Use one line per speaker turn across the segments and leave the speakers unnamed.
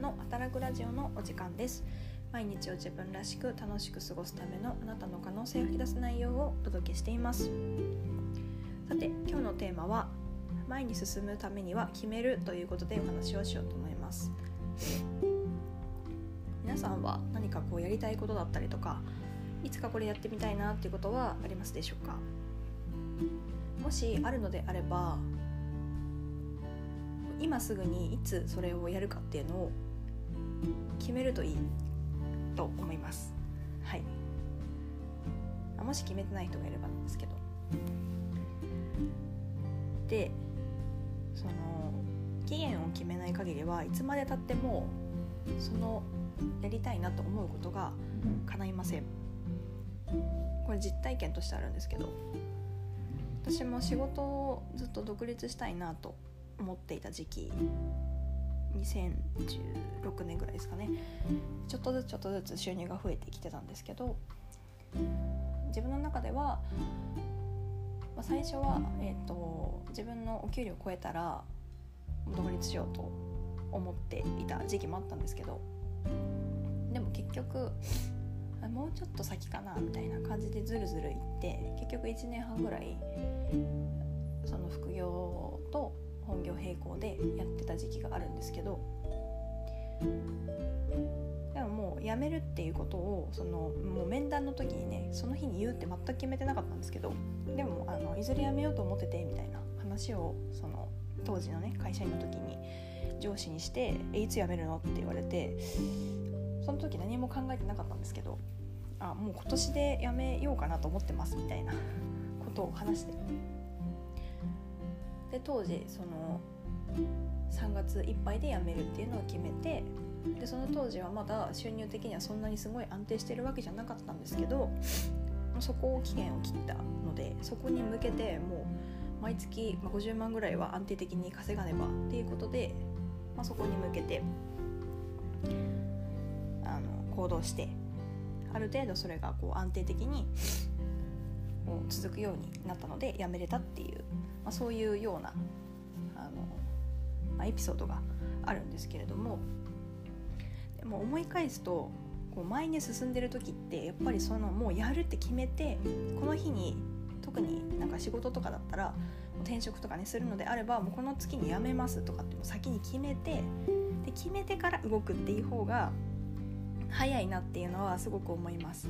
の働くラジオのお時間です。毎日を自分らしく楽しく過ごすためのあなたの可能性を引き出す内容をお届けしています。さて今日のテーマは前に進むためには決めるということでお話をしようと思います。皆さんは何かこうやりたいことだったりとかいつかこれやってみたいなっていうことはありますでしょうか？もしあるのであれば今すぐにいつそれをやるかっていうのを決めるといいと思います。はい。もし決めてない人がいればなんですけど。でその期限を決めない限りはいつまでたってもそのやりたいなと思うことが叶いません。これ実体験としてあるんですけど私も仕事をずっと独立したいなと思っていた時期2016年ぐらいですかね。ちょっとずつちょっとずつ収入が増えてきてたんですけど自分の中では、まあ、最初は、えーと、自分のお給料を超えたら独立しようと思っていた時期もあったんですけどでも結局もうちょっと先かなみたいな感じでずるずるいって結局1年半ぐらいその副業と本業並行でやってた時期があるんですけどでももう辞めるっていうことをそのもう面談の時にねその日に言うって全く決めてなかったんですけどでもあのいずれ辞めようと思っててみたいな話をその当時のね会社員の時に上司にして「えいつ辞めるの?」って言われてその時何も考えてなかったんですけどあもう今年で辞めようかなと思ってますみたいなことを話してで当時その3月いっぱいで辞めるっていうのを決めてでその当時はまだ収入的にはそんなにすごい安定してるわけじゃなかったんですけどそこを期限を切ったのでそこに向けてもう毎月50万ぐらいは安定的に稼がねばっていうことで、まあ、そこに向けてあの行動してある程度それがこう安定的に続くようになったのでやめれたっていう、まあ、そういうようなあの、まあ、エピソードがあるんですけれどもでも思い返すとこう前に進んでる時ってやっぱりそのもうやるって決めてこの日に特になんか仕事とかだったら転職とかねするのであればもうこの月に辞めますとかって先に決めてで決めてから動くっていう方が早いなっていうのはすごく思います。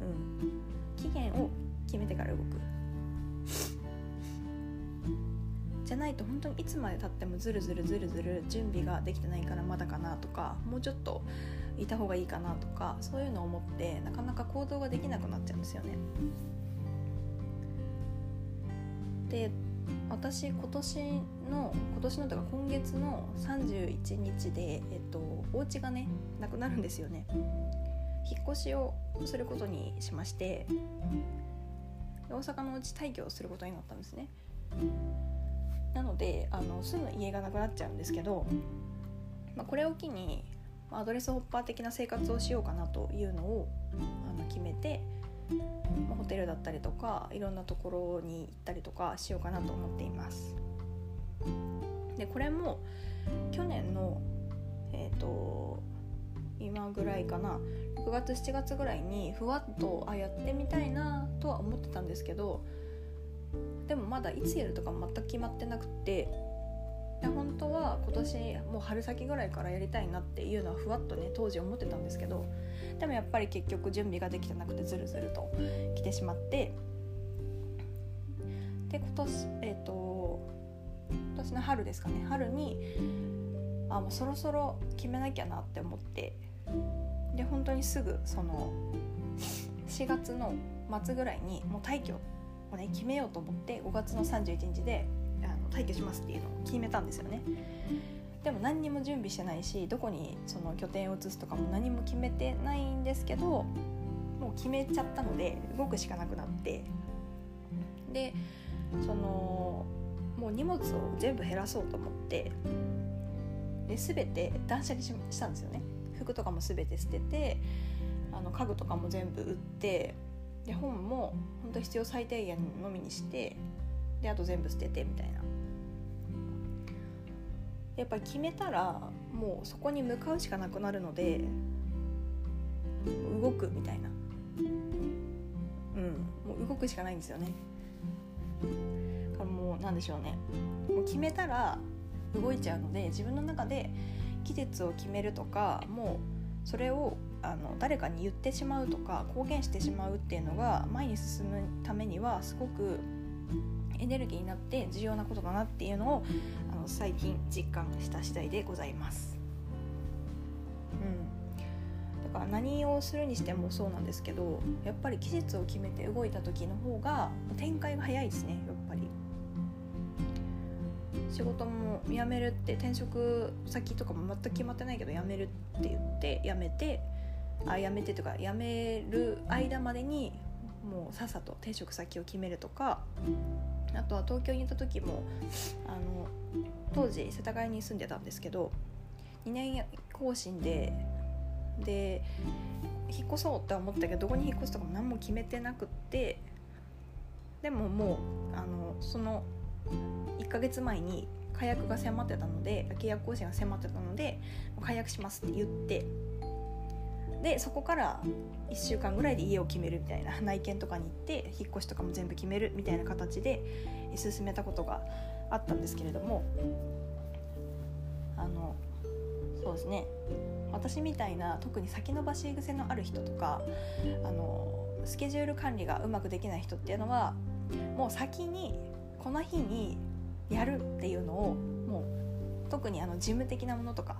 うん、期限を決めてから動くじゃないと本当にいつまでたってもずるずるずるずる準備ができてないからまだかなとかもうちょっといた方がいいかなとかそういうのを思ってなかなか行動ができなくなっちゃうんですよね。で私今年の今年のとか今月の31日で、えっと、お家がねなくなるんですよね引っ越しをすることにしまして大阪のうち退去をすることになったんですねなのであの住む家がなくなっちゃうんですけど、まあ、これを機にアドレスホッパー的な生活をしようかなというのをあの決めてまあ、ホテルだったりとかいろんなところに行ったりとかしようかなと思っています。でこれも去年のえっ、ー、と今ぐらいかな6月7月ぐらいにふわっとあやってみたいなとは思ってたんですけどでもまだいつやるとか全く決まってなくてで本当は今年もう春先ぐらいからやりたいなっていうのはふわっとね当時思ってたんですけどでもやっぱり結局準備ができてなくてずるずると来てしまってで今年えっ、ー、と今年の春ですかね春にあもうそろそろ決めなきゃなって思ってで本当にすぐその4月の末ぐらいにもう退去をね決めようと思って5月の31日であの退去しますっていうのを決めたんですよね。でも何にも準備してないしどこにその拠点を移すとかも何も決めてないんですけどもう決めちゃったので動くしかなくなってでそのもう荷物を全部減らそうと思ってで全て断捨離したんですよね服とかも全て捨ててあの家具とかも全部売ってで本も本当必要最低限のみにしてであと全部捨ててみたいな。やっぱり決めたらもうそこに向かうしかなくなるので動くみたいな。うん。もう動くしかないんですよね。だからもうなんでしょうね。もう決めたら動いちゃうので自分の中で季節を決めるとかもうそれをあの誰かに言ってしまうとか公言してしまうっていうのが前に進むためにはすごくエネルギーになって重要なことだなっていうのをあの最近実感した次第でございます。うん、だから何をするにしてもそうなんですけどやっぱり季節を決めて動いた時の方が展開が早いですねやっぱり。仕事も辞めるって転職先とかも全く決まってないけど辞めるって言って辞めてあ辞めてとか辞める間までにもうさっさと転職先を決めるとかあとは東京にいた時もあの当時世田谷に住んでたんですけど2年更新でで引っ越そうって思ったけどどこに引っ越すとかも何も決めてなくってでももうあのその1ヶ月前に解約が迫ってたので契約更新が迫ってたので解約しますって言ってでそこから1週間ぐらいで家を決めるみたいな 内見とかに行って引っ越しとかも全部決めるみたいな形で進めたことがあったんですけれどもあのそうですね。私みたいな特に先延ばし癖のある人とかあのスケジュール管理がうまくできない人っていうのはもう先にこの日にやるっていうのをもう特にあの事務的なものとか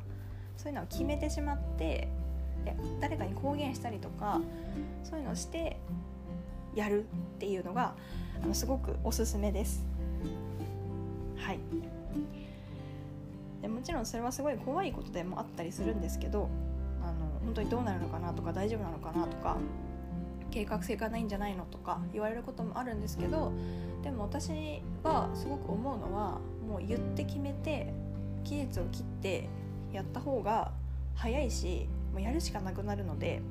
そういうのを決めてしまってで誰かに公言したりとかそういうのをしてやるっていうのがあのすごくおすすめです。はいでもちろんそれはすごい怖いことでもあったりするんですけどあの本当にどうなるのかなとか大丈夫なのかなとか計画性がないんじゃないのとか言われることもあるんですけどでも私はすごく思うのはもう言って決めて期日を切ってやった方が早いしもうやるしかなくなるので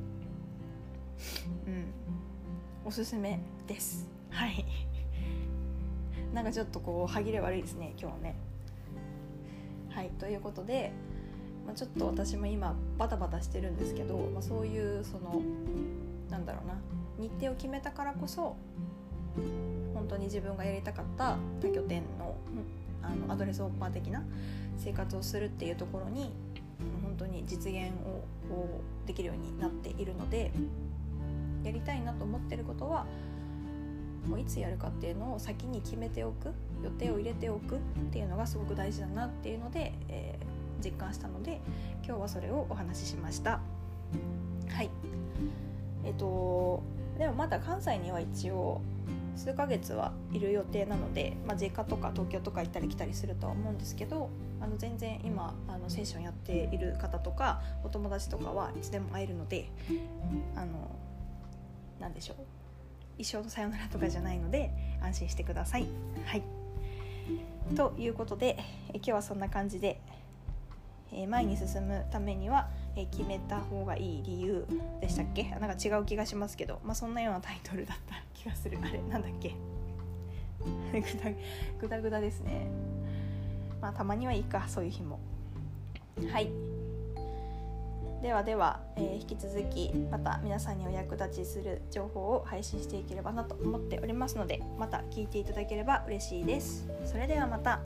うんおすすめです。はい。なんかちょっとこう歯切れ悪いですね今日はね。はいということで、まあ、ちょっと私も今バタバタしてるんですけど、まあ、そういうそのなんだろうな日程を決めたからこそ本当に自分がやりたかった多拠点のあのアドレスオッパー的な生活をするっていうところに本当に実現をできるようになっているのでやりたいなと思ってることはもういつやるかっていうのを先に決めておく予定を入れておくっていうのがすごく大事だなっていうので、えー、実感したので今日はそれをお話ししました。はいえっ、とでもまだ関西には一応数ヶ月はいる予定なので、まあ、実家とか東京とか行ったり来たりするとは思うんですけどあの全然今あのセッションやっている方とかお友達とかはいつでも会えるのであの何でしょう一生のさよならとかじゃないので安心してください。はいということでえ今日はそんな感じで、え前に進むためにはえ決めた方がいい理由でしたっけ？なんか違う気がしますけど、まあ、そんなようなタイトルだった気がする。あれなんだっけ？ぐだぐだですね。まあたまにはいいかそういう日も。はい。ではでは、えー、引き続きまた皆さんにお役立ちする情報を配信していければなと思っておりますのでまた聞いていただければ嬉しいです。それではまた。